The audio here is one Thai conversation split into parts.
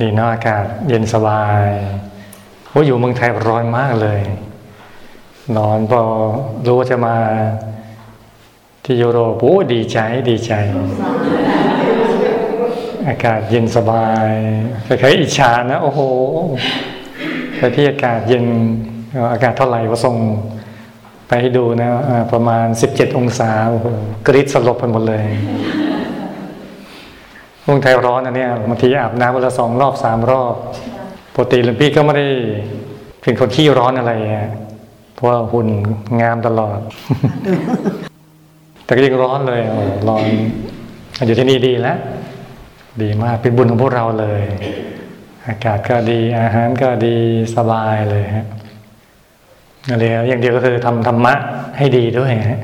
ดีเนาะอากาศเย็นสบายโอ้อยู่เมืองไทยร้อนมากเลย นอนพอรู้ว่าจะมาที่ยุโรปโอ้ดีใจดีใจ อากาศเย็นสบายคล้ายอิจฉานะ โอ้โหไปที่อากาศเย็นอากาศเท่าไหร่ก็ส่งไปให้ดูนะ ประมาณสิบเจ็ดองศาโอ้โหกรีดสลบไปหมดเลย เมืองไทยร้อนนะเนี่ยบางทีอาบน้ำวันละสองรอบสามรอบปกติหลวงพี่ก็ไม่ได้เป็นคนขี้ร้อนอะไรเพราะหุ่นงามตลอด แต่ก็ยังร้อนเลยร้อนอยู่ที่นี่ดีแล้วดีมากเป็นบุญของพวกเราเลย อากาศก็ดีอาหารก็ดีสบายเลยฮะอะไรอย่างเดียวก็คือทำธรรมะให้ดีด้วยฮะ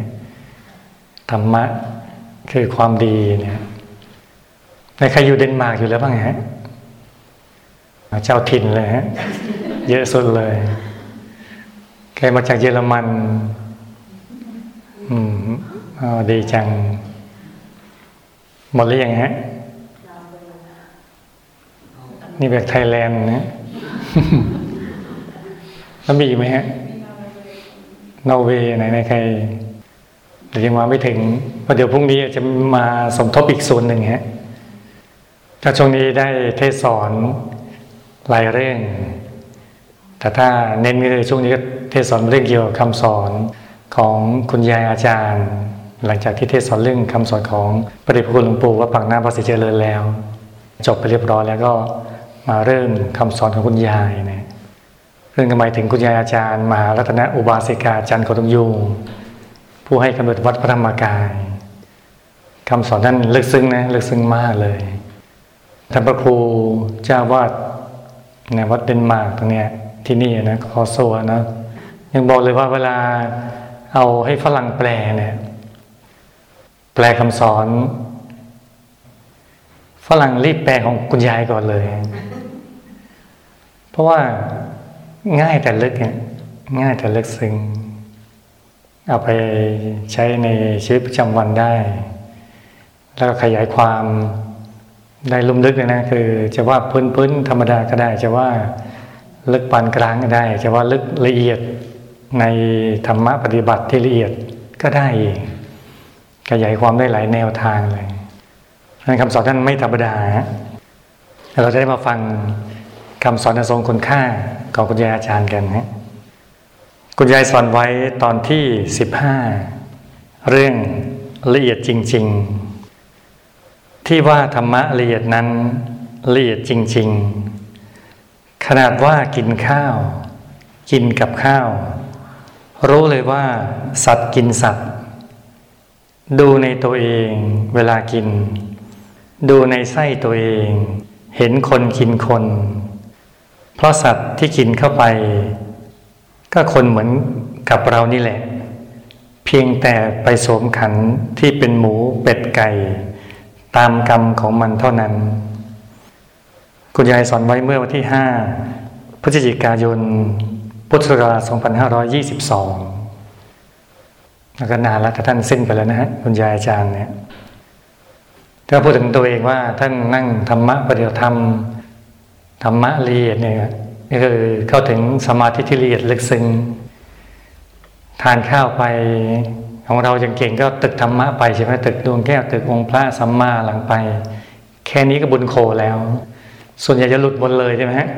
ธรรมะคือความดีเนี่ย ในใครอยู่เดนมาร์กอยู่แล้วบ้างฮะเจ้าถิ่นเลยฮะเยอะสุดเลย ใครมาจากเยอรมัน อืมอ๋อดีจัง หมดหรือยังฮะ นี่แบบไทยแลนด์นะแล้วมีกไหมฮะนอร์เวย์ไหนในใครหรือยังมาไม่ถึงเพราะเดี๋ยวพรุ่งนี้จะมาสมทบอีกส่วนหนึ่งฮะ ถ้าช่วงนี้ได้เทศสอนหลายเรื่อง แต่ถ้าเน้นก็คือช่วงนี้ก็เทศสอนเรื่องเกี่ยวกับคำสอนของคุณยายอาจารย์ หลังจากที่เทศสอนเรื่องคำสอนของพระเดชพระคุณหลวงปู่ว่าปักหน้าพระสิเจริญแล้ว จบไปเรียบร้อยแล้วก็มาเริ่มคำสอนของคุณยายนะเรื่องทำไมถึงคุณยายอาจารย์มหารัตนอุบาสิกาจันทร์โคตมยูงผู้ให้กำเนิดวัดพระธรรมกายคำสอนนั้นลึกซึ้งนะลึกซึ้งมากเลย ท่านพระครูเจ้าวาดในวัดเดนมาร์กตรงเนี้ยที่นี่นะคอโซนะยังบอกเลยว่าเวลาเอาให้ฝรั่งแปลเนี่ยแปลคำสอน ฝรั่งรีบแปลของคุณยายก่อนเลย เพราะว่าง่ายแต่ลึกเนี่ยง่ายแต่ลึกซึ้งเอาไปใช้ในชีวิตประจำวันได้ แล้วขยายความ ได้ลุ่มลึกเลยนะคือจะว่าพื้นพื้นธรรมดาก็ได้ จะว่าลึกปานกลางก็ได้ จะว่าลึกละเอียดในธรรมะปฏิบัติที่ละเอียดก็ได้เองขยายความได้หลายแนวทางเลยนั้นคำสอนท่านไม่ธรรมดาเราจะได้มาฟังคำสอนทรงคุณค่าของคุณยายอาจารย์กันนะคุณยายสอนไว้ตอนที่สิบห้าเรื่องละเอียดจริง ๆ ที่ว่าธรรมะละเอียดนั้นละเอียดจริง ๆ ขนาดว่ากินข้าว กินกับข้าว รู้เลยว่า สัตว์กินสัตว์ ดูในตัวเองเวลากิน ดูในไส้ตัวเอง เห็นคนกินคน เพราะสัตว์ที่กินเข้าไป ก็คนเหมือนกับเรานี่แหละ เพียงแต่ไปสวมขันที่เป็นหมูเป็ดไก่ ตามกรรมของมันเท่านั้น คุณยายสอนไว้เมื่อวันที่ 5 พฤศจิกายน พุทธศักราช 2522แล้วก็นานแล้วท่านสิ้นไปแล้วนะฮะคุณยายอาจารย์เนี่ยถ้าพูดถึงตัวเองว่าท่านนั่งธรรมะปฏิบัติธรรมธรรมะละเอียดเนี่ยนี่คือเข้าถึงสมาธิที่ละเอียดลึกซึ้งทานข้าวไป ของเราอย่างเก่งก็ตึกธรรมะไปใช่ไหมตึกดวงแก้วตึกองค์พระสัมมาหลังไป แค่นี้ก็บุญโคแล้ว ส่วนใหญ่จะหลุดหมดเลยใช่ไหมฮะ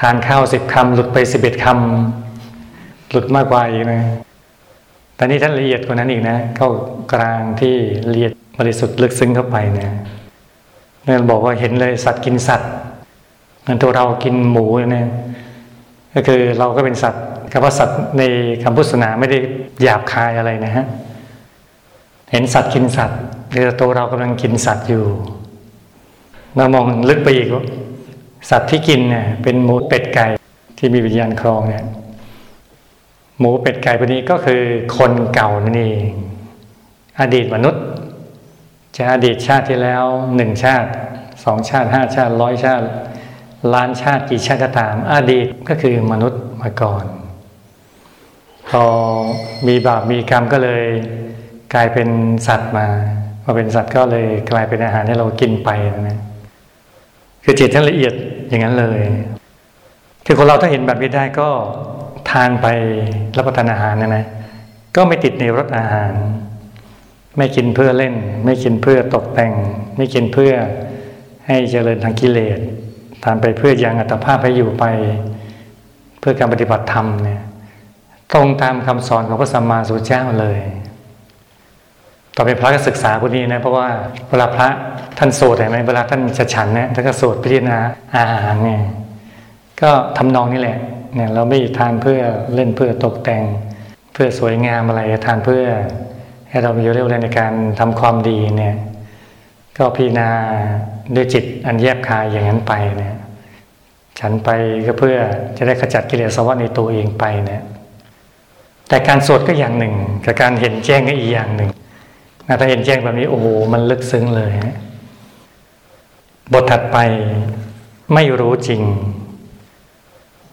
ทานข้าวสิบคำหลุดไปสิบเอ็ดคำหลุดมากกว่าอีกนะแต่นี่ท่านละเอียดกว่านั้นอีกนะ เข้ากลางที่ละเอียดบริสุทธิ์ลึกซึ้งเข้าไปเนี่ยนั่นบอกว่าเห็นเลยสัตว์กินสัตว์เหมือนตัวเรากินหมูเนี่ยก็คือเราก็เป็นสัตว์ คำว่าสัตว์ในคำพุทธศาสนาไม่ได้หยาบคายอะไรนะฮะเห็นสัตว์กินสัตว์คือตัวเรากำลังกินสัตว์อยู่เรามองลึกไปอีกสัตว์ที่กินเนี่ยเป็นหมูเป็ดไก่ที่มีวิญญาณครองเนี่ยหมูเป็ดไก่พวกนี้ก็คือคนเก่านั่นเองอดีตมนุษย์ จะอดีตชาติที่แล้วหนึ่งชาติสองชาติห้าชาติร้อยชาติล้านชาติกี่ชาติก็ตาม อดีตก็คือมนุษย์มาก่อน พอมีบาปมีกรรมก็เลยกลายเป็นสัตว์มาพอเป็นสัตว์ก็เลยกลายเป็นอาหารที่เรากินไปนะคือจิตท่านละเอียดอย่างนั้นเลย คือคนเราถ้าเห็นแบบนี้ได้ก็ทานไปรับประทานอาหารนะนะก็ไม่ติดในรสอาหาร ไม่กินเพื่อเล่น ไม่กินเพื่อตกแต่ง ไม่กินเพื่อให้เจริญทางกิเลสทานไปเพื่อยังอัตภาพให้อยู่ไป เพื่อการปฏิบัติธรรมเนี่ย ตรงตามคำสอนของพระสัมมาสัมพุทธเจ้าเลย ต่อไปพระก็ศึกษาพวกนี้นะ เพราะว่าเวลาพระท่านสวดเห็นไหมเวลาท่านจะฉันเนี่ยท่านก็สวดพิจารณาอาหารเนี่ยก็ทำนองนี้แหละเนี่ยเราไม่ทานเพื่อเล่นเพื่อตกแต่ง เพื่อสวยงามอะไรทานเพื่อ ให้เรามีเรี่ยวแรงในการทำความดีเนี่ยก็พิจารณาด้วยจิตอันแยบคายอย่างนั้นไปเนี่ยฉันไปก็เพื่อจะได้ขจัดกิเลสวะในตัวเองไปเนี่ย แต่การสวดก็อย่างหนึ่ง กับการเห็นแจ้งก็อีกอย่างหนึ่งนะถ้าเห็นแจ้งแบบนี้โอ้โหมันลึกซึ้งเลยฮะบทถัดไปไม่รู้จริง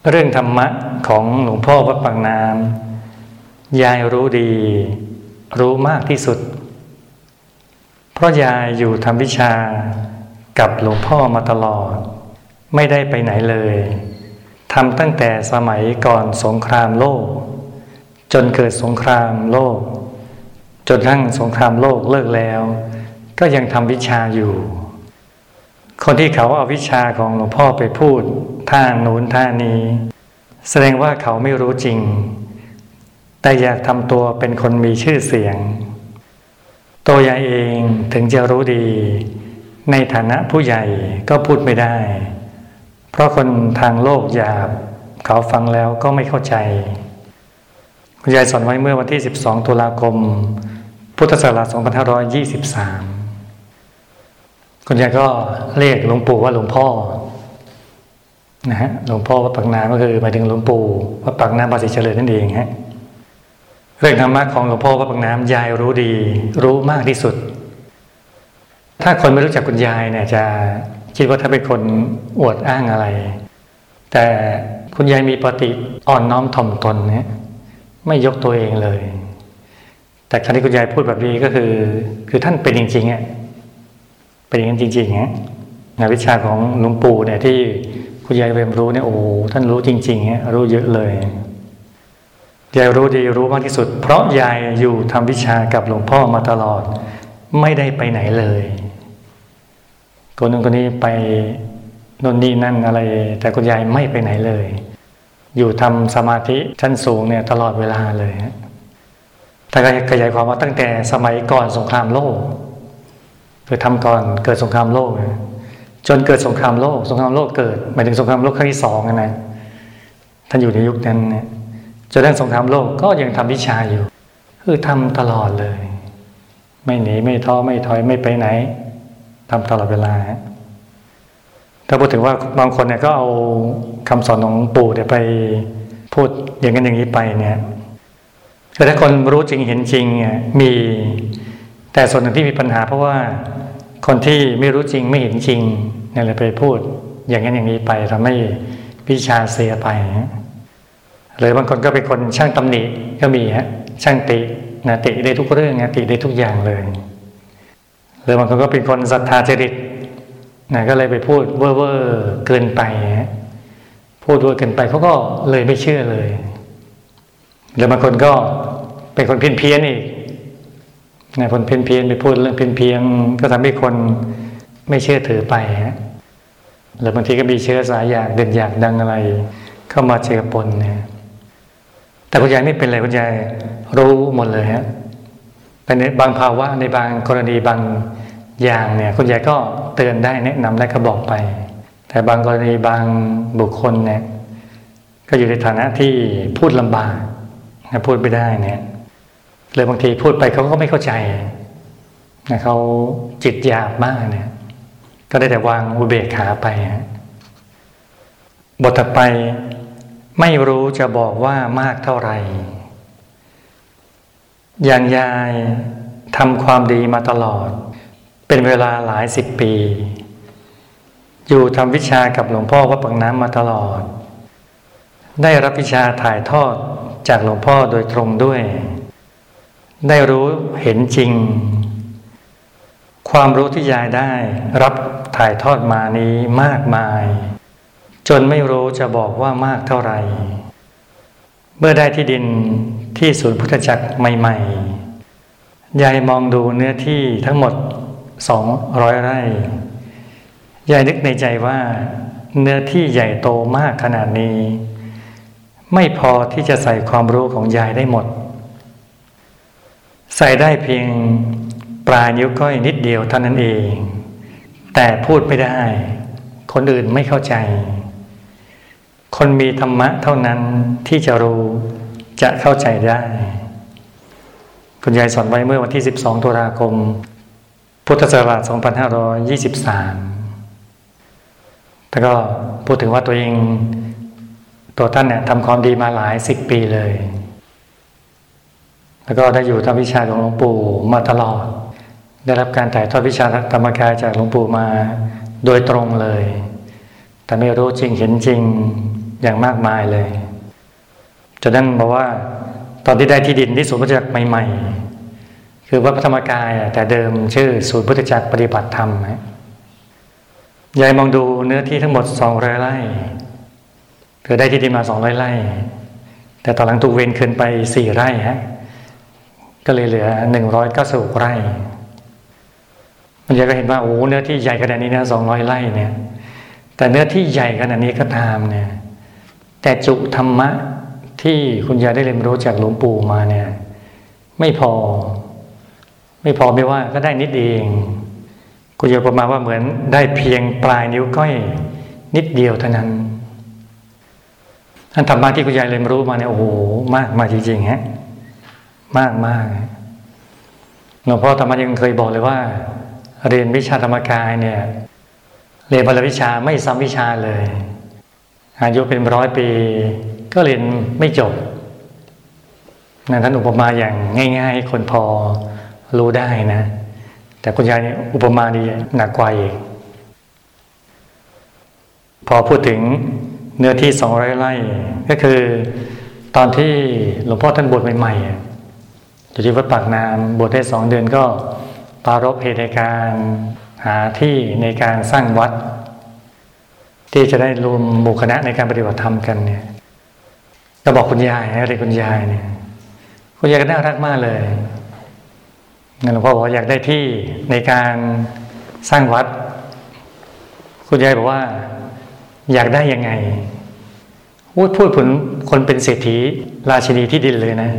เรื่องธรรมะของหลวงพ่อวัดปากน้ำยายรู้ดี รู้มากที่สุด เพราะยายอยู่ทำวิชากับหลวงพ่อมาตลอด ไม่ได้ไปไหนเลยทำตั้งแต่สมัยก่อนสงครามโลก จนเกิดสงครามโลก จนทั้งสงครามโลกเลิกแล้ว ก็ยังทำวิชาอยู่ คนที่เขาเอาวิชาของหลวงพ่อไปพูดท่านู้นท่านี้ แสดงว่าเขาไม่รู้จริง แต่อยากทำตัวเป็นคนมีชื่อเสียง ตัวยายเองถึงจะรู้ดี ในฐานะผู้ใหญ่ก็พูดไม่ได้ เพราะคนทางโลกหยาบ เขาฟังแล้วก็ไม่เข้าใจ คุณยายสอนไว้เมื่อวันที่ 12 ตุลาคม พุทธศักราช 2523 คุณยายก็เรียกหลวงปู่ว่าหลวงพ่อนะฮะหลวงพ่อวัดปักน้ำก็คือหมายถึงหลวงปู่วัดปักน้ำภาษีเจริญนั่นเองฮะเรื่องธรรมะของหลวงพ่อวัดปักน้ำยายรู้ดี รู้มากที่สุด ถ้าคนไม่รู้จักคุณยายเนี่ยจะคิดว่าถ้าเป็นคนอวดอ้างอะไร แต่คุณยายมีปฏิอ่อนน้อมถ่อมตนเนี่ย ไม่ยกตัวเองเลย แต่ครั้ที่คุณยายพูดแบบนี้ก็คือ คือท่านเป็นจริงๆอะเป็นอย่างนั้นจริงๆฮะงานวิชาของหลวงปู่เนี่ยที่คุณยายเรียนรู้เนี่ยโอ้ท่านรู้จริงๆฮะรู้เยอะเลยยายรู้ดีรู้มากที่สุด เพราะยายอยู่ทำวิชากับหลวงพ่อมาตลอด ไม่ได้ไปไหนเลยคนนึงคนนี้ไปนนนี่นั่นอะไร แต่คุณยายไม่ไปไหนเลย อยู่ทำสมาธิชั้นสูงเนี่ยตลอดเวลาเลยถ้าขยายความว่าตั้งแต่สมัยก่อนสงครามโลกคือทำก่อนเกิดสงครามโลก จนเกิดสงครามโลก สงครามโลกเกิดหมายถึงสงครามโลกครั้งที่สองนะท่านอยู่ในยุคนั้นเนี่ยจนเรื่องสงครามโลกก็ยังทำวิชาอยู่ คือทำตลอดเลย ไม่หนีไม่ท้อไม่ถอยไม่ไปไหนทำตลอดเวลา ถ้าพูดถึงว่าบางคนเนี่ยก็เอาคำสอนของปู่เนี่ยไปพูดอย่างนั้นอย่างนี้ไปเนี่ยแต่ถ้าคนรู้จริงเห็นจริงเนี่ยมีแต่ส่วนหนึ่งที่มีปัญหาเพราะว่าคนที่ไม่รู้จริงไม่เห็นจริงเนี่ยเลยไปพูด อย่างนั้นอย่างนี้ไปทำให้วิชาเสียไปหรือบางคนก็เป็นคนช่างตำหนิก็มีฮะช่างตินะติได้ทุกเรื่องนะติได้ทุกอย่างเลยหรือบางคนก็เป็นคนศรัทธาจริต นะก็เลยไปพูดเว่อร์เกินไปฮะพูดเวอร์เกินไปเขาก็เลยไม่เชื่อเลยหรือบางคนก็เป็นคนเพี้ยนเพี้ยนอีกนะคนเพี้ยนเพี้ยนไปพูดเรื่องเพี้ยนเพียงก็ทำให้คนไม่เชื่อถือไปฮะหรือบางทีก็มีเชื้อสายอยากเด่นอยากดังอะไร เข้ามาเจือปนเนี่ยแต่คุณยายไม่เป็นเลยคุณยายรู้หมดเลยฮะแต่ในบางภาวะในบางกรณีบางอย่างเนี่ย คุณยายก็ เตือนได้แนะนำได้ก็บอกไป แต่บางกรณีบางบุคคลเนี่ยก็อยู่ในฐานะที่พูดลำบากนะพูดไม่ได้เนี่ยเลยบางทีพูดไปเขาก็ไม่เข้าใจนะเขาจิตหยาบมากเนี่ยก็ได้แต่วางอุเบกขาไป บทถัดไปไม่รู้จะบอกว่ามากเท่าไหร่ อย่างยายทำความดีมาตลอด เป็นเวลาหลายสิบปี อยู่ทำวิชากับหลวงพ่อวัดปังน้ำมาตลอด ได้รับวิชาถ่ายทอดจากหลวงพ่อโดยตรงด้วย ได้รู้เห็นจริง ความรู้ที่ยายได้รับถ่ายทอดมานี้มากมาย จนไม่รู้จะบอกว่ามากเท่าไหร่ เมื่อได้ที่ดินที่ศูนย์พุทธจักรใหม่ ๆ ยายมองดูเนื้อที่ทั้งหมด สองร้อยไร่ ยายนึกในใจว่า เนื้อที่ใหญ่โตมากขนาดนี้ ไม่พอที่จะใส่ความรู้ของยายได้หมด ใส่ได้เพียงปลายนิ้วก้อยนิดเดียวเท่านั้นเอง แต่พูดไม่ได้ คนอื่นไม่เข้าใจ คนมีธรรมะเท่านั้นที่จะรู้จะเข้าใจได้ คุณยายสอนไว้เมื่อวันที่ 12 ตุลาคม พุทธศักราช 2523แต่ก็พูดถึงว่าตัวเอง ตัวท่านเนี่ยทำความดีมาหลายสิบปีเลย แล้วก็ได้อยู่ทำวิชาของหลวงปู่มาตลอด ได้รับการถ่ายทอดวิชาธรรมกายจากหลวงปู่มาโดยตรงเลย แต่ไม่รู้จริงเห็นจริงอย่างมากมายเลยจนนั้นบอกว่า ตอนที่ได้ที่ดินที่ศูนพุทธจักรใหม่ ๆ คือวัดพระธรรมกายแต่เดิมชื่อศูนย์พุทธจักรปฏิบัติธรรมยายมองดูเนื้อที่ทั้งหมดสองร้อยไร่คือได้ที่ดินมาสองร้อยไร่ แต่ตอนหลังถูกเวนคืนไปสี่ไร่ฮะก็เลยเหลือหนึ่งร้อยเก้าสิบไร่มันยายก็เห็นว่าโอ้เนื้อที่ใหญ่ขนาดนี้นะสองร้อยไร่เนี่ย แต่เนื้อที่ใหญ่ขนาดนี้ก็ตามเนี่ย แต่จุธรรมะที่คุณยายได้เรียนรู้จากหลวงปู่มาเนี่ย ไม่พอ ไม่พอไม่ว่าก็ได้นิดเองคุณยายประมาณว่าเหมือนได้เพียงปลายนิ้วก้อย นิดเดียวเท่านั้นท่านธรรมะที่คุณยายเรียนรู้มาเนี่ยโอ้โหมากมาจริงๆฮะมากมากหลวงพ่อธรรมะยังเคยบอกเลยว่า เรียนวิชาธรรมกายเนี่ย เรียนบรวิชาไม่ซ้ำวิชาเลย อายุเป็นร้อยปี ก็เรียนไม่จบนั่นท่านอุปมาอย่างง่าย ๆ คนพอ รู้ได้นะ แต่คุณยายเนี่ยอุปมาดีหนักกว่าอีก พอพูดถึงเนื้อที่สองร้อยไร่ก็คือตอนที่หลวงพ่อท่านบวชใหม่ๆอยู่ที่วัดปากน้ำบวชได้สองเดือนก็ปารบเหตุในการหาที่ในการสร้างวัด ที่จะได้รวมหมู่คณะในการปฏิบัติธรรมกันเนี่ยก็บอกคุณยายอะไรคุณยายเนี่ยคุณยายก็น่ารักมากเลย หลวงพ่อบอกอยากได้ที่ในการสร้างวัด คุณยายบอกว่า อยากได้ยังไงพูดพูดผลคนเป็นเศรษฐีราชินีที่ดินเลยนะ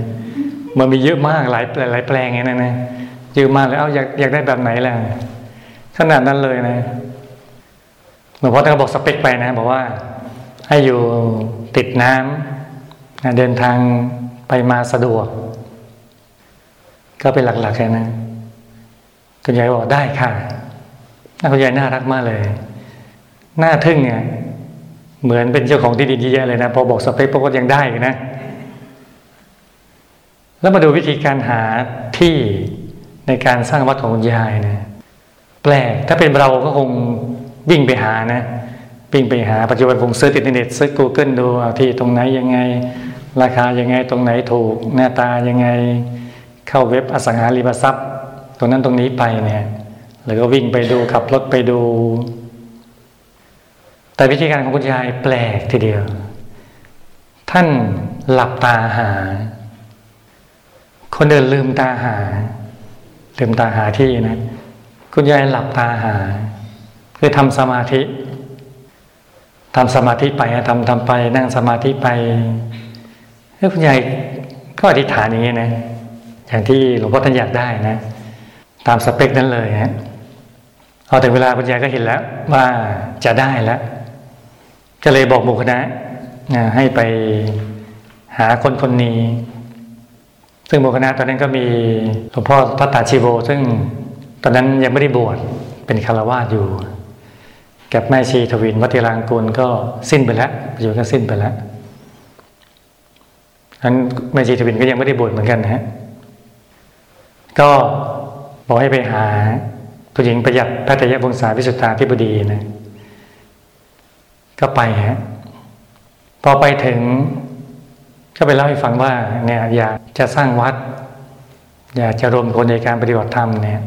มันมีเยอะมากหลายหลายแปลงไงนะนะเยอะมากเลยเอาอยากอยากได้แบบไหนล่ะขนาดนั้นเลยนะหลวงพ่อท่านก็บอกสเปคไปนะ บอกว่า ให้อยู่ติดน้ำเดินทางไปมาสะดวก ก็เป็นหลักๆแค่นั้นคุณยายบอกได้ค่ะคุณยายน่ารักมากเลยน่าทึ่งเนี่ย เหมือนเป็นเจ้าของที่ดินเยอะเลยนะ พอบอกสเปคพวกก็ยังได้นะ แล้วมาดูวิธีการหาที่ในการสร้างวัดของคุณยายนะ แปลก ถ้าเป็นเราก็คงวิ่งไปหานะวิ่งไปหาปัจจุบันผม search อินเทอร์เน็ต search Google ดูที่ตรงไหนยังไง ราคายังไงตรงไหนถูก หน้าตายังไง เข้าเว็บอสังหาริมทรัพย์ ตรงนั้นตรงนี้ไปเนี่ยหรือก็วิ่งไปดูขับรถไปดู แต่วิธีการของคุณยายแปลกทีเดียว ท่านหลับตาหา คนเดินลืมตาหา ลืมตาหาที่นะ คุณยายหลับตาหา คือทำสมาธิทำสมาธิไปทำทำไป นั่งสมาธิไปแล้วคุณยายก็อธิษฐานอย่างนี้นะ อย่างที่หลวงพ่อท่านอยากได้นะ ตามสเปคนั้นเลยฮะพอถึงเวลาคุณยายก็เห็นแล้วว่าจะได้แล้วก็เลยบอกหมู่คณะให้ไปหาคนคนนี้ ซึ่งหมู่คณะตอนนั้นก็มีหลวงพ่อพัตตาชีโว ซึ่งตอนนั้นยังไม่ได้บวชเป็นคารวาสอยู่ กับแม่ชีทวินวัติรางกุลก็สิ้นไปแล้วปัจจุบันก็สิ้นไปแล้วนั้นแม่ชีทวินก็ยังไม่ได้บวชเหมือนกันนะฮะ ก็บอกให้ไปหาผู้หญิงประหยัดพระตยบงศาวิสุทธาธิบดีนะก็ไปฮะพอไปถึง ก็ไปเล่าให้ฟังว่า เนี่ยอยากจะสร้างวัด อยากจะรวมคนในการปฏิบัติธรรมเนี่ย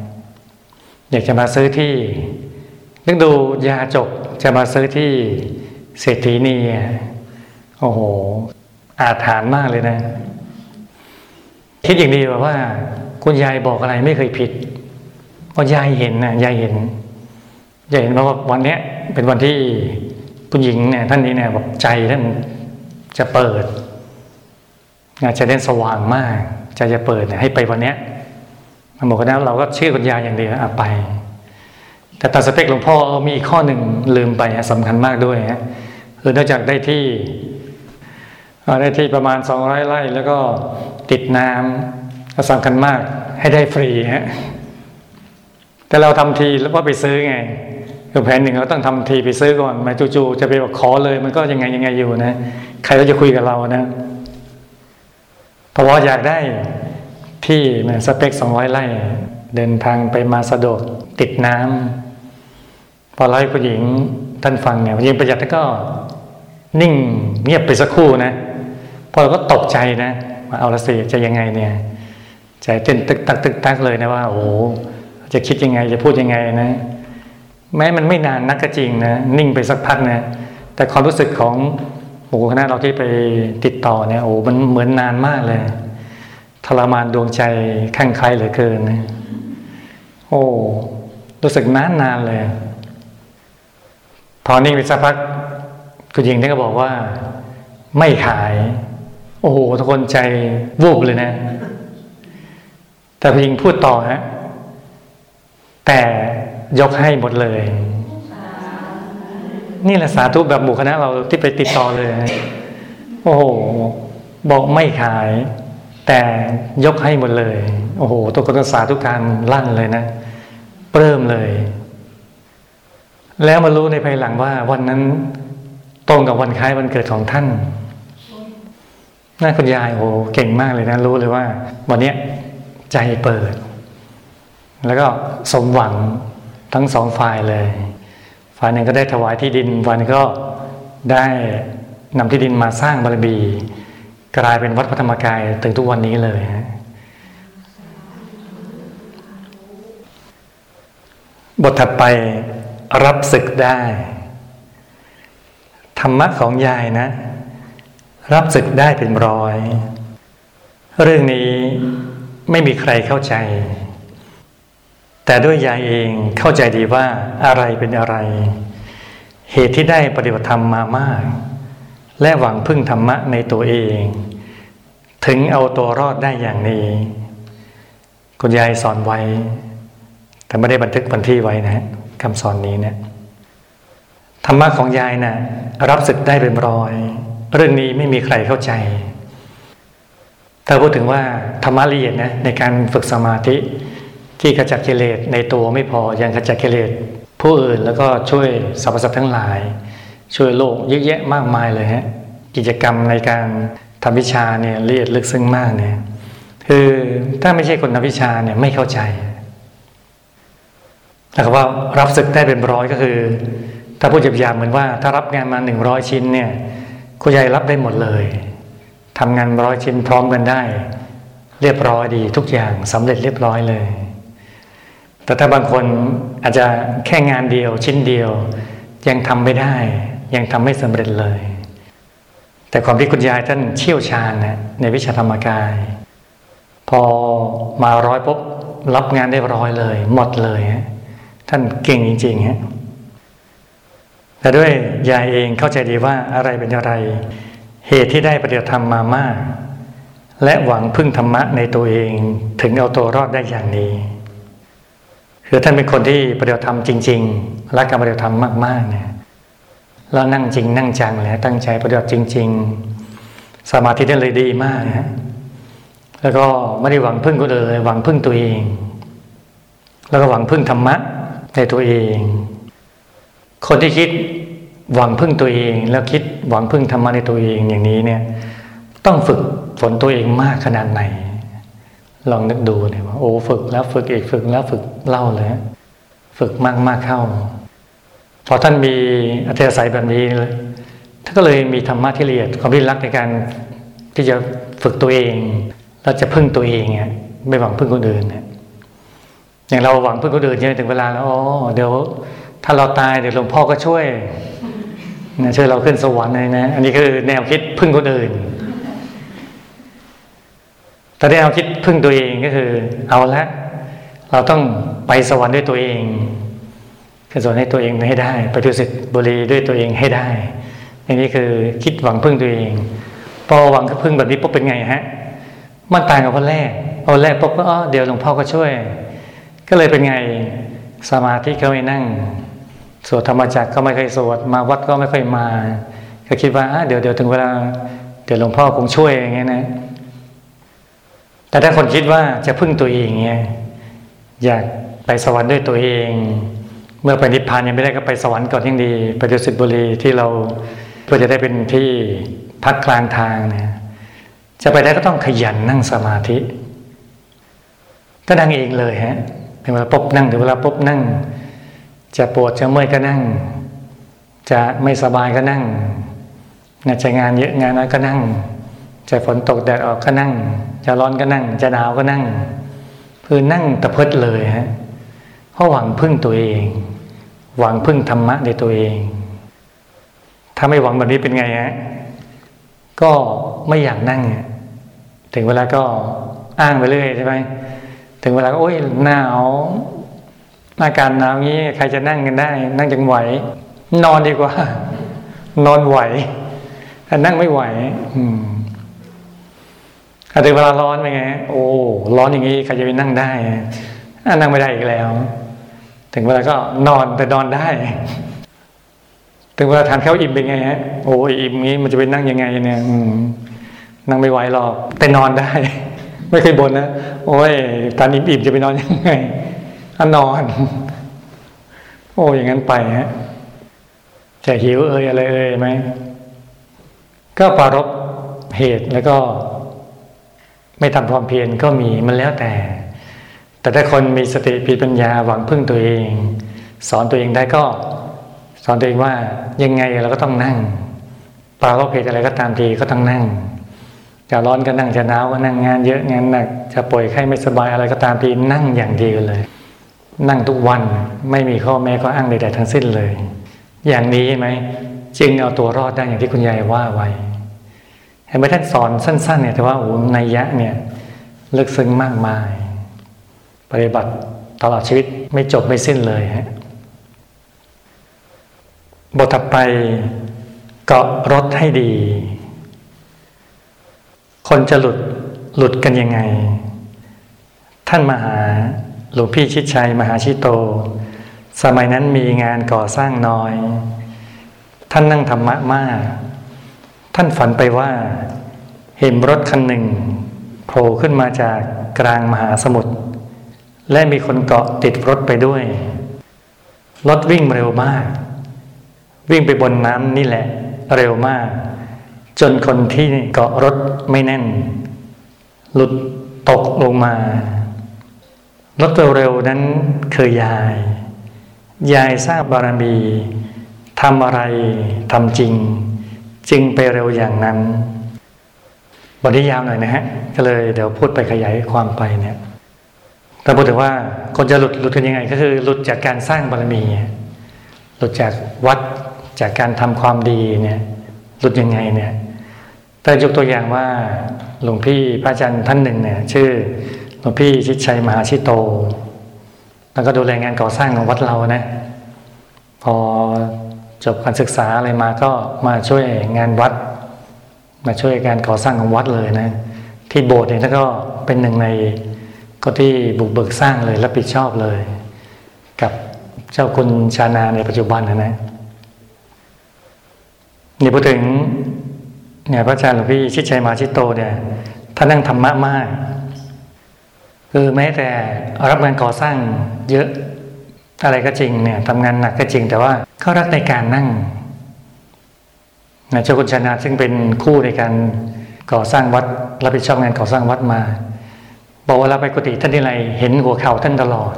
อยากจะมาซื้อที่นึกดูยาจกจะมาซื้อที่เศรษฐีนีโอ้โห อาถรรพ์มากเลยนะ คิดอย่างดีแบบว่า คุณยายบอกอะไรไม่เคยผิดเพราะยายเห็นนะยายเห็นยายเห็นว่าวันเนี้ย เป็นวันที่คุณหญิงเนี่ยท่านนี้เนี่ยแบบใจท่านจะเปิดงานจะเล่นสว่างมากใจจะเปิดเนี่ยให้ไปวันเนี้ยมันบอกว่าเราก็เชื่อคุณยายอย่างเดียวอะไป แต่ตาสเปคหลวงพ่อมีอีกข้อหนึ่งลืมไปฮะสำคัญมากด้วยฮะคือนอกจากได้ที่ได้ที่ประมาณ200ไร่แล้วก็ติดน้ำก็ สำคัญมากให้ได้ฟรีฮะแต่เราทำทีแล้วว่าไปซื้อไงคือแผนหนึ่งเราต้องทำทีไปซื้อก่อนมาจู่ๆจะไปบอกขอเลย มันก็ยังไงยังไงอยู่นะใครก็จะคุยกับเรานะเพราะว่าอยากได้ที่นะสเปค200ไร่เดินทางไปมาสะดวกติดน้ำพอไล่ผู้หญิงท่านฟังเนี่ยผู้หญิงประหยัดท่าก็ นิ่งเงียบไปสักครู่นะพอเราก็ตกใจนะว่าเอาละสิจะยังไงเนี่ย ใจเต้นตึกตักตึกตักเลยนะว่า โอ้จะคิดยังไงจะพูดยังไงนะ แม้มันไม่นานนักก็จริงนะนิ่งไปสักพักนะแต่ความรู้สึกของโอ้โหคณะเราที่ไปติดต่อเนี่ยโอ้มันเหมือนนานมากเลยทรมานดวงใจข้างใครเหลือเกินนะโอ้รู้สึกนานนานเลย พอนิ่งไปสักพักคุณหญิงท่านก็บอกว่า ไม่ขาย โอ้โหทุกคนใจวูบเลยนะ แต่คุณหญิงพูดต่อฮะแต่ยกให้หมดเลย นี่แหละสาธุแบบหมู่คณะเราที่ไปติดต่อเลย โอ้โห บอกไม่ขาย แต่ยกให้หมดเลย โอ้โหตัวคนสาธุการลั่นเลยนะเริ่มเลย แล้วมารู้ในภายหลังว่า วันนั้นตรงกับวันคล้ายวันเกิดของท่านน่าคุณยายโอ้เก่งมากเลยนะ รู้เลยว่า วันเนี้ย ใจเปิด แล้วก็สมหวังทั้งสองฝ่ายเลย ฝ่ายหนึ่งก็ได้ถวายที่ดินวันงก็ได้นำที่ดินมาสร้างบารมีกลายเป็นวัดพระธรรมกายถึงทุกวันนี้เลยฮะบทถัดไปรับศึกได้ ธรรมะของยายนะ รับศึกได้เป็นร้อย เรื่องนี้ ไม่มีใครเข้าใจ แต่ด้วยยายเองเข้าใจดีว่าอะไรเป็นอะไร เหตุที่ได้ปฏิบัติธรรมมามาก และหวังพึ่งธรรมะในตัวเอง ถึงเอาตัวรอดได้อย่างนี้ คุณยายสอนไว้ แต่ไม่ได้บันทึกบันที่ไว้นะคำสอนนี้เนะี่ยธรรมะของยายนะ่ะรับศึกได้เป็นรอย เรื่องนี้ไม่มีใครเข้าใจ ถ้าพูดถึงว่าธรรมะละเอียดนะในการฝึกสมาธิที่ขจัดกิเลสในตัวไม่พอยังขจัดกิเลสผู้อื่นแล้วก็ช่วยสรรพสัตว์ทั้งหลาย ช่วยโลกเยอะแยะมากมายเลยฮะกิจกรรมในการทำวิชาเนี่ยละเอียดลึกซึ้งมากเนี่ยคือถ้าไม่ใช่คนทำวิชาเนี่ยไม่เข้าใจแต่ว่ารับศึกได้เป็นร้อยก็คือ ถ้าพูดหยาบๆเหมือนว่า ถ้ารับงานมาหนึ่งร้อยชิ้นเนี่ยคุณยายรับได้หมดเลย ทำงานร้อยชิ้นพร้อมกันได้ เรียบร้อยดีทุกอย่างสำเร็จเรียบร้อยเลย แต่ถ้าบางคนอาจจะแค่งานเดียวชิ้นเดียว ยังทำไม่ได้ ยังทำไม่สำเร็จเลย แต่ความที่คุณยายท่านเชี่ยวชาญนะในวิชาธรรมกาย พอมาร้อยปุ๊บรับงานได้ร้อยเลย หมดเลยฮะท่านเก่งจริงๆฮะแต่ด้วยยายเองเข้าใจดีว่าอะไรเป็นอะไร เหตุที่ได้ปฏิบัติธรรมมามาก และหวังพึ่งธรรมะในตัวเองถึงเอาตัวรอดได้อย่างนี้ คือท่านเป็นคนที่ปฏิบัติธรรมจริง ๆ รักการปฏิบัติธรรมมากๆเนี่ยแล้วนั่งจริง นั่งจังเลยตั้งใจปฏิบัติจริง ๆ สมาธิท่านเลยดีมากนะแล้วก็ไม่ได้หวังพึ่งคนอื่นเลยหวังพึ่งตัวเอง แล้วก็หวังพึ่งธรรมะในตัวเอง คนที่คิด หวังพึ่งตัวเองแล้วคิดหวังพึ่งธรรมะในตัวเองอย่างนี้เนี่ย ต้องฝึกฝนตัวเองมากขนาดไหน ลองนึกดูเนี่ยว่าโอ้ฝึกแล้วฝึกอีกฝึกแล้วฝึกเล่าเลยฝึกมากมากเข้า พอท่านมีอัธยาศัยแบบนี้ท่านก็เลยมีธรรมะที่ละเอียดความที่รักในการที่จะฝึกตัวเองแล้วจะพึ่งตัวเองเนี่ยไม่หวังพึ่งคนอื่นเนี่ยอย่างเราหวังพึ่งคนอื่นใช่ไหมถึงเวลาแล้วอ๋อเดี๋ยวถ้าเราตายเดี๋ยวหลวงพ่อก็ช่วย นะช่วยเราขึ้นสวรรค์เลยนะ อันนี้คือแนวคิดพึ่งคนอื่น แต่แนวคิดพึ่งตัวเองก็คือ เอาละเราต้องไปสวรรค์ด้วยตัวเองคือสวรรค์ให้ตัวเองให้ได้ ไปดุสิตบุรีด้วยตัวเองให้ได้อันนี้คือคิดหวังพึ่งตัวเอง พอหวังพึ่งแบบนี้ปุ๊บเป็นไงฮะ มันต่างกับคนแรกคนแรกปุ๊บก็อ๋อเดี๋ยวหลวงพ่อก็ช่วย ก็เลยเป็นไงสมาธิก็ไม่นั่ง สวดธรรมจักรก็ไม่เคยสวดมาวัดก็ไม่ค่อยมา ก็คิดว่าเดี๋ยวเดี๋ยวถึงเวลาเดี๋ยวหลวงพ่อคงช่วยอย่างเงี้ยนะ แต่ถ้าคนคิดว่าจะพึ่งตัวเองเงี้ยอยากไปสวรรค์ด้วยตัวเอง เมื่อไปนิพพานยังไม่ได้ก็ไปสวรรค์ก่อนยิ่งดีไปดุสิตบุรีที่เราเพื่อจะได้เป็นที่พักกลางทางเนี่ยจะไปได้ก็ต้องขยันนั่งสมาธิ ก็นั่งเองเลยฮะถึงเวลาปุ๊บนั่งถึงเวลาปุ๊บนั่ง จะปวดจะเมื่อยก็นั่ง จะไม่สบายก็นั่งจะงานเยอะงานน้อยก็นั่ง จะฝนตกแดดออกก็นั่ง จะร้อนก็นั่ง จะหนาวก็นั่งคือนั่งตะเพิดเลยฮะเพราะหวังพึ่งตัวเอง หวังพึ่งธรรมะในตัวเอง ถ้าไม่หวังแบบนี้เป็นไงฮะก็ไม่อยากนั่งถึงเวลาก็อ้างไปเรื่อยใช่ไหมถึงเวลาก็โอ้ยหนาว อาการหนาวงี้ใครจะนั่งกันได้ นั่งจังไหว นอนดีกว่า นอนไหวแต่นั่งไม่ไหว อืมถ้าถึงเวลาร้อนเป็นไง โอ้ร้อนอย่างนี้ใครจะไปนั่งได้นั่งไม่ได้อีกแล้ว ถึงเวลาก็นอนแต่นอนได้ ถึงเวลาทานข้าวอิ่มเป็นไงฮะโอ้อิ่มนี้มันจะไปนั่งยังไงเนี่ยนั่งไม่ไหวหรอกแต่นอนได้ ไม่เคยบ่นนะโอ้ยตอนอิ่มๆจะไปนอนยังไง อนนอน โอ้อย่างนั้นไปฮะจะหิวเอ่ยอะไรเอ่ยไหมก็ปารบเหตุแล้วก็ ไม่ทำความเพียรก็มีมันแล้วแต่ แต่ถ้าคนมีสติปีปัญญาหวังพึ่งตัวเอง สอนตัวเองได้ก็ สอนตัวเองว่ายังไงเราก็ต้องนั่งปราลบเหตุอะไรก็ตามทีก็ต้องนั่งจะร้อนก็นั่งจะหนาวก็นั่งงานเยอะงานหนักจะป่วยไข้ไม่สบายอะไรก็ตามทีนั่งอย่างเดียวเลย นั่งทุกวันไม่มีข้อแม้ข้ออ้างใดๆทั้งสิ้นเลย อย่างนี้ไหมจึงเอาตัวรอดได้อย่างที่คุณยายว่าไว้ห็นไหมท่านสอนสั้น ๆ เนี่ยแต่ว่าโอ้ในยะเนี่ยลึกซึ้งมากมาย ปฏิบัติตลอดชีวิตไม่จบไม่สิ้นเลยฮะบทถัดไปเกาะรถให้ดี คนจะหลุดหลุดกันยังไง ท่านมหา หลวงพี่ชิดชัยมหาชิโต สมัยนั้นมีงานก่อสร้างน้อย ท่านนั่งธรรมะมาก ท่านฝันไปว่า เห็นรถคันหนึ่งโผล่ขึ้นมาจากกลางมหาสมุทรและมีคนเกาะติดรถไปด้วย รถวิ่งเร็วมาก วิ่งไปบนน้ำนี่แหละ เร็วมาก จนคนที่เกาะรถไม่แน่น หลุดตกลงมา รถเร็วนั้นคือยาย ยายสร้างบารมีทำอะไรทำจริง จึงไปเร็วอย่างนั้นบทนี้ยาวหน่อยนะฮะ ก็เลยเดี๋ยวพูดไปขยายความไปเนี่ยแต่พูดถึงว่าคนจะหลุดหลุดกันยังไง ก็คือหลุดจากการสร้างบารมี หลุดจากวัดจากการทำความดีเนี่ย หลุดยังไงเนี่ย แต่ยกตัวอย่างว่าหลวงพี่พระอาจารย์ท่านหนึ่งเนี่ย ชื่อ หลวงพี่ชิดชัยมหาชิโต แล้วก็ดูแลงานก่อสร้างของวัดเรานะ พอจบการศึกษาอะไรมาก็มาช่วยงานวัด มาช่วยการก่อสร้างของวัดเลยนะ ที่โบสถ์เนี่ยท่านก็เป็นหนึ่งในก็ที่บุกเบิกสร้างเลยรับผิดชอบเลย กับเจ้าคุณชานาในปัจจุบันนะนะนี่พูดถึงเนี่ยพระอาจารย์หลวงพี่ชิดชัยมาชิตโตเนี่ยท่านนั่งธรรมะมาก คือแม้แต่รับงานก่อสร้างเยอะอะไรก็จริงเนี่ยทำงานหนักก็จริง แต่ว่าเขารักในการนั่งนะเจ้าคุณชนะซึ่งเป็นคู่ในการก่อสร้างวัดรับผิดชอบงานก่อสร้างวัดมา บอกว่าเราไปกุฏิท่านที่ไรเห็นหัวเข่าท่านตลอด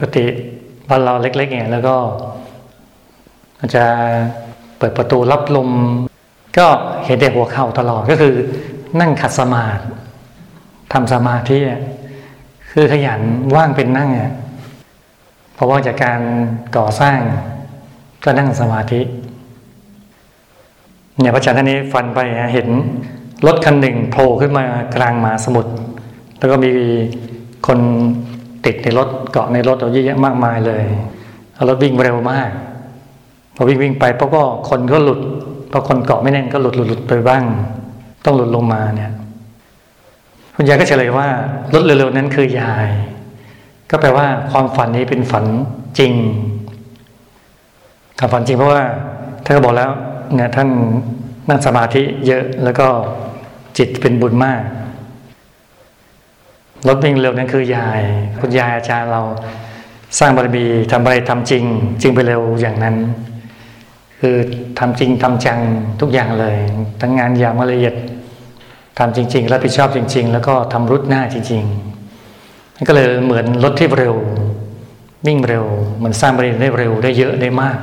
กุฏิบ้านเราเล็ก ๆ เนี่ย แล้วก็อาจจะเปิดประตูรับลม ก็เห็นแต่หัวเข่าตลอดก็คือนั่งขัดสมาธิ ทำสมาธิคือขยันว่างเป็นนั่งเนี่ยเพราะว่าจากการก่อสร้างก็นั่งสมาธิ เนี่ยพระอาจารย์ท่านนี้ฟันไปเห็นรถคันหนึ่งโผล่ขึ้นมากลางมหาสมุทรแล้วก็มีคนติดในรถเกาะในรถเอาเยอะแยะมากมายเลยรถวิ่งเร็วมาก พอวิ่งวิ่งไปเพราะก็คนก็หลุดพอคนเกาะไม่แน่นก็หลุดหลุดหลุดไปบ้าง ต้องหลุดลงมาเนี่ย คุณยายก็เฉลยว่ารถเร็วๆนั้นคือยาย ก็แปลว่าความฝันนี้เป็นฝันจริงความฝันจริงเพราะว่าท่านก็บอกแล้วเนี่ยท่านนั่งสมาธิเยอะแล้วก็จิตเป็นบุญมากรถวิ่งเร็วนั้นคือยาย คุณยายอาจารย์เราสร้างบารมีทำอะไรทำจริง จริงไปเร็วอย่างนั้น คือทำจริงทำจังทุกอย่างเลย ทั้งงานอย่างละเอียด ทำจริง ๆ รับผิดชอบจริง ๆ แล้วก็ทำรุดหน้าจริงๆก็เลยเหมือนรถที่เร็ว วิ่งเร็วเหมือนสร้างบารมีได้เร็วได้เยอะได้มาก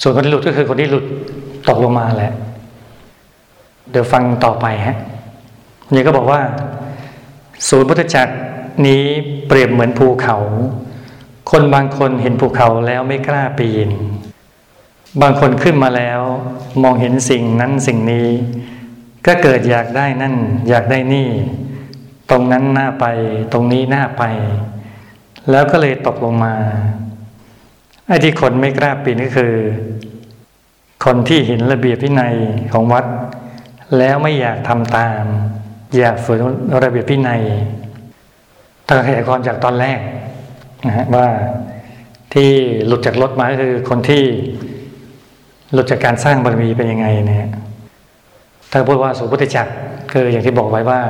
ส่วนคนที่หลุดก็คือคนที่หลุดตกลงมาแหละ เดี๋ยวฟังต่อไปฮะนี่ก็บอกว่า ศูนย์พุทธจักรนี้เปรียบเหมือนภูเขา คนบางคนเห็นภูเขาแล้วไม่กล้าปีน บางคนขึ้นมาแล้ว มองเห็นสิ่งนั้นสิ่งนี้ ก็เกิดอยากได้นั่น อยากได้นี่ ตรงนั้นหน่าไป ตรงนี้หน่าไป แล้วก็เลยตกลงมาไอ้ที่คนไม่กล้าปีนก็คือ คนที่เห็นระเบียบวินัยของวัด แล้วไม่อยากทำตาม อยากฝืนระเบียบวินัยถ้าขยายความจากตอนแรกนะฮะว่าที่หลุดจากรถมาก็คือคนที่หลุดจากการสร้างบารมีเป็นยังไงเนี่ย ถ้าพูดว่าสุพุทธจักรคืออย่างที่บอกไว้ว่า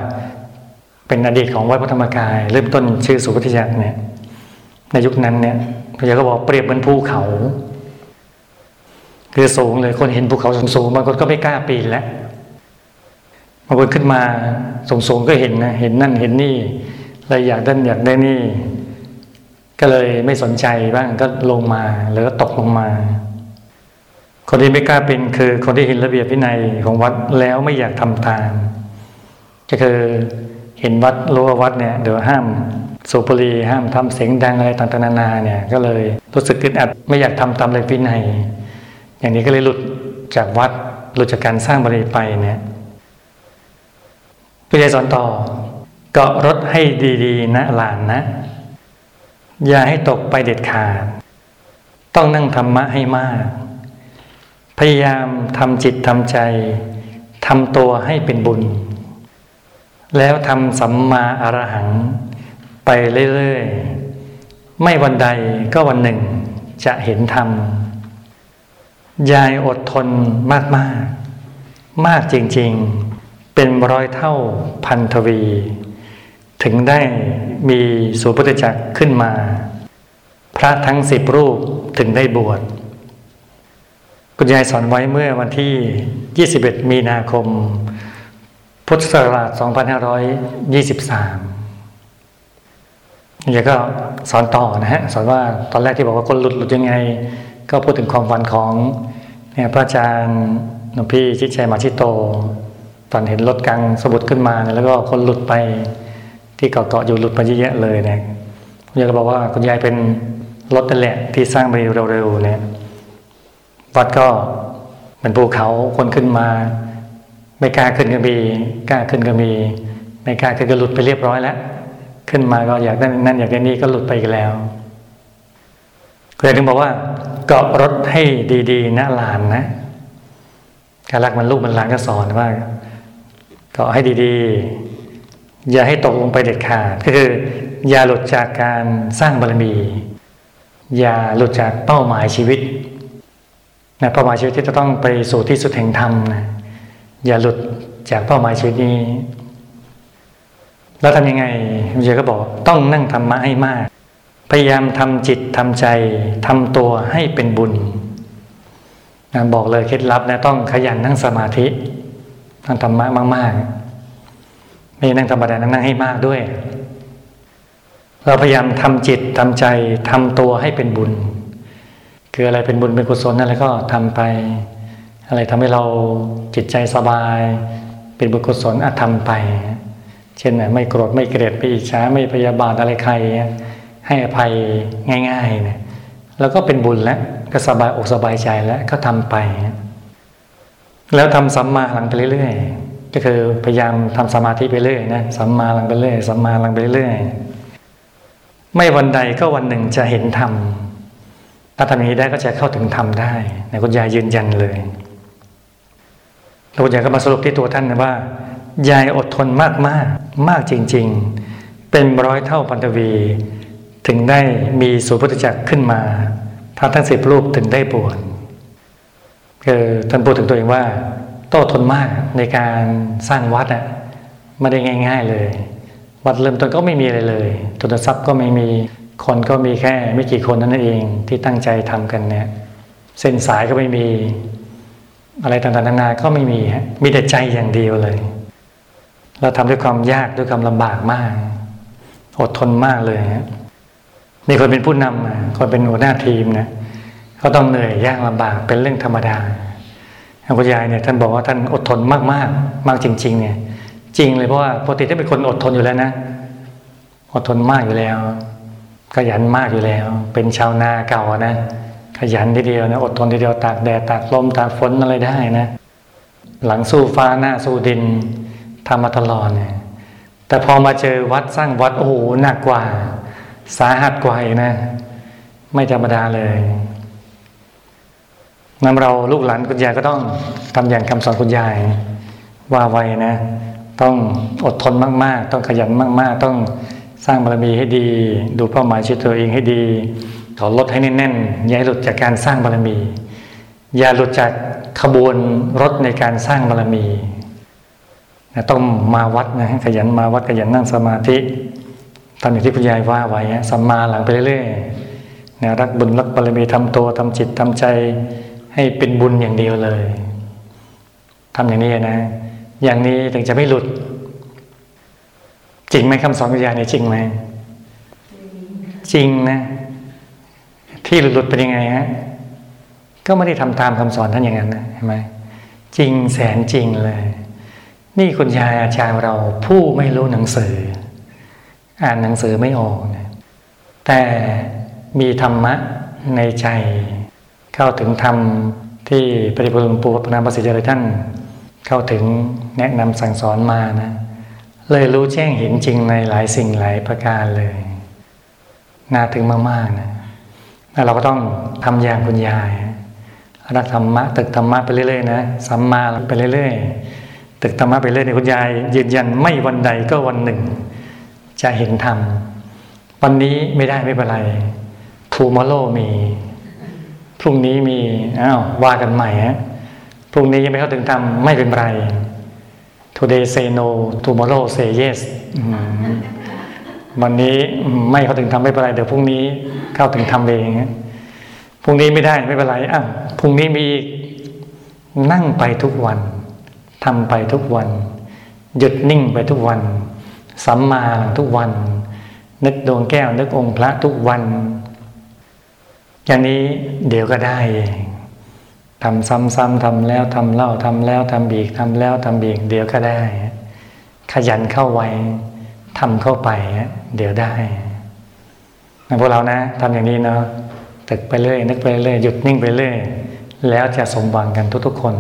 เป็นอดีตของวัดพระธรรมกาย เริ่มต้นชื่อสุพุทธจักรเนี่ย ในยุคนั้นเนี่ยพระเจ้าก็บอกเปรียบเหมือนภูเขา คือสูงเลยคนเห็นภูเขาสูงๆบางคนก็ไม่กล้าปีนแล้วบางคนขึ้นมาสูงๆก็เห็นนะเห็นนั่นเห็นนี่เลยอยากได้อยากได้นี่ ก็เลยไม่สนใจบ้างก็ลงมาหรือก็ตกลงมา คนที่ไม่กล้าเป็นคือคนที่เห็นระเบียบวินัยของวัดแล้วไม่อยากทำตาม ก็คือเห็นวัดรู้ว่าวัดเนี่ยเดี๋ยวห้ามสูบบุหรี่ห้ามทำเสียงดังอะไรต่างๆนานาเนี่ยก็เลยรู้สึกอึดอัดไม่อยากทำตามเลยวินัย อย่างนี้ก็เลยหลุดจากวัดหลุดจากการสร้างบริไปเนี่ยพี่ชายสอนต่อเกาะรถให้ดีๆ นะหลานนะ อย่าให้ตกไปเด็ดขาด ต้องนั่งธรรมะให้มาก พยายามทำจิตทำใจทำตัวให้เป็นบุญ แล้วทำสัมมาอรหัง ไปเรื่อยๆ ไม่วันใดก็วันหนึ่งจะเห็นธรรม ยายอดทนมากๆมากจริงๆ เป็นร้อยเท่าพันทวี ถึงได้มีสุพุทธจักรขึ้นมา พระทั้งสิบรูปถึงได้บวช คุณยายสอนไว้เมื่อวันที่ 21 มีนาคม พุทธศักราช 2523ยายก็สอนต่อนะฮะ สอนว่าตอนแรกที่บอกว่าคนหลุดหลุดยังไง ก็พูดถึงความฝันของเนี่ยพระอาจารย์หลวงพี่ชิดชัยมาชิโตตอนเห็นรถกังสมุดขึ้นมาเนี่ยแล้วก็คนหลุดไปที่เกาะๆอยู่หลุดไปเยอะแยะเลยเนี่ยคุณยายก็บอกว่าคุณยายเป็นรถนั่นแหละที่สร้างไปเร็วๆเนี่ย วัดก็เหมือนภูเขาคนขึ้นมา ไม่กล้าขึ้นก็มีกล้าขึ้นก็มี ไม่กล้าขึ้นก็หลุดไปเรียบร้อยแล้วขึ้นมาก็อยากได้นั่นอยากได้นี่ก็หลุดไปอีกแล้วคุณยายถึงบอกว่าเกาะรถให้ดีๆนะหลานนะการรักมันลูกมันหลานก็สอนว่าเกาะให้ดีๆ อย่าให้ตกลงไปเด็ดขาดก็คือ อย่าหลุดจากการสร้างบารมี อย่าหลุดจากเป้าหมายชีวิต นะเป้าหมายชีวิตที่จะต้องไปสู่ที่สุดแห่งธรรมนะอย่าหลุดจากเป้าหมายชีวิตนี้ แล้วทำยังไงคุณเจก็บอกต้องนั่งธรรมะให้มาก พยายามทำจิตทำใจทำตัวให้เป็นบุญนะบอกเลยเคล็ดลับนะต้องขยันนั่งสมาธินั่งธรรมะมาก ๆ ไม่นั่งธรรมดานั่งให้มากด้วย เราพยายามทำจิตทำใจทำตัวให้เป็นบุญ คืออะไรเป็นบุญเป็นกุศลอะไรก็ทำไป อะไรทำให้เราจิตใจสบาย เป็นบุญกุศลอาทำไป เช่นไม่โกรธไม่เกลียดไม่อิจฉาไม่พยาบาทอะไรใคร ให้อภัยง่ายๆเนี่ยแล้วก็เป็นบุญแล้วก็สบายอกสบายใจแล้วก็ทำไป แล้วทำสัมมาหลังไปเรื่อยๆก็คือพยายามทำสมาธิไปเรื่อยนะสัมมาหลังไปเรื่อยสัมมาหลังไปเรื่อยไม่วันใดก็วันหนึ่งจะเห็นธรรม ถ้าทำอย่างนี้ได้ก็จะเข้าถึงธรรมได้นคุณยายยืนยันเลยแล้วคุณยายก็มาสรุปที่ตัวท่านนะว่า ยายอดทนมากมากมากจริง ๆ เป็นร้อยเท่าพันธวี ถึงได้มีสุพุทธจักรขึ้นมาพระทั้งสิบรูปถึงได้บวชคือท่านพูดถึงตัวเองว่าโต้ทนมากในการสร้างวัดอะไม่ได้ง่าย ๆเลย วัดเริ่มต้นก็ไม่มีอะไรเลยทุนทรัพย์ก็ไม่มี คนก็มีแค่ไม่กี่คนนั่นเองที่ตั้งใจทำกันเนี่ย เส้นสายก็ไม่มี อะไรต่างๆนานาก็ไม่มีฮะมีแต่ใจอย่างเดียวเลย เราทำด้วยความยากด้วยความลำบากมาก อดทนมากเลยฮะมีคนเป็นผู้นำคนเป็นหัวหน้าทีมนะเขาต้องเหนื่อยยากลำบากเป็นเรื่องธรรมดาคุณยายเนี่ยท่านบอกว่าท่านอดทนมากมากมากจริง ๆ เนี่ย จริงเลยเพราะว่าปกติท่านเป็นคนอดทนอยู่แล้วนะ อดทนมากอยู่แล้ว ขยันมากอยู่แล้ว เป็นชาวนาเก่านะ ขยันทีเดียวนะ อดทนทีเดียวตากแดดตากลมตากฝนอะไรได้นะ หลังสู้ฟ้าหน้าสู้ดินทำมาตลอดเนี่ยแต่พอมาเจอวัดสร้างวัดโอ้โหหนักกว่า สาหัสกว่าอีกนะ ไม่ธรรมดาเลยนำเราลูกหลานคุณยายก็ต้องทำอย่างคำสอนคุณยายว่าไว้นะ ต้องอดทนมาก ๆ ต้องขยันมาก ๆ ต้อง สร้างบารมีให้ดี ดูเป้าหมายชีวิตตัวเองให้ดี ขอลดให้แน่นๆอย่าหลุดจากการสร้างบารมี อย่าหลุดจากขบวนรถในการสร้างบารมีนะต้องมาวัดนะขยันมาวัดขยันนั่งสมาธิทำอย่างที่คุณยายว่าไว้สัมมาหลังไปเรื่อยๆนะรักบุญรักบารมีทำตัวทำจิตทำใจ ให้เป็นบุญอย่างเดียวเลยทำอย่างนี้นะ อย่างนี้ถึงจะไม่หลุด จริงไหมคำสอนวิญญาณนี่จริงไหมจริงนะ ที่หลุดเป็นยังไงฮะก็ไม่ได้ทำตามคำสอนท่านอย่างนั้นนะเห็นไหมจริงแสนจริงเลย นี่คุณยายอาจารย์เราผู้ไม่รู้หนังสือ อ่านหนังสือไม่ออกนะแต่มีธรรมะในใจ เข้าถึงธรรมที่ปฏิบุญปูพนาประสิทธิ์เลยท่าน เข้าถึงแนะนำสั่งสอนมานะ เลยรู้แจ้งเห็นจริงในหลายสิ่งหลายประการเลยน่าถึงมากๆนะแล้วเราก็ต้องทำอย่างคุณยายรักธรรมะตึกธรรมะไปเรื่อยๆนะสัมมาไปเรื่อยๆตึกธรรมะไปเรื่อยๆคุณยาย ยืนยันไม่วันใดก็วันหนึ่ง จะเห็นธรรมวันนี้ไม่ได้ไม่เป็นไรทูมอโลมี พรุ่งนี้มีอ้าวว่ากันใหม่ฮะพรุ่งนี้ยังไม่เข้าถึงธรรมไม่เป็นไร today say no tomorrow say yes วันนี้ไม่เข้าถึงธรรมไม่เป็นไรเดี๋ยวพรุ่งนี้เข้าถึงธรรมเองพรุ่งนี้ไม่ได้ไม่เป็นไรอ้าวพรุ่งนี้มีนั่งไปทุกวันทำไปทุกวัน หยุดนิ่งไปทุกวันสัมมาทุกวัน นึกดวงแก้วนึกองค์พระทุกวัน อย่างนี้เดี๋ยวก็ได้เอง ทำซ้ำๆทำแล้วทำเล่าทำแล้วทำบีกทำแล้วทำบีกเดี๋ยวก็ได้ ขยันเข้าไว้ทำเข้าไป เดี๋ยวได้พวกเรานะทำอย่างนี้เนาะตึกไปเรื่อยนึกไปเรื่อยหยุดนิ่งไปเรื่อยแล้วจะสมหวังกันทุกๆคน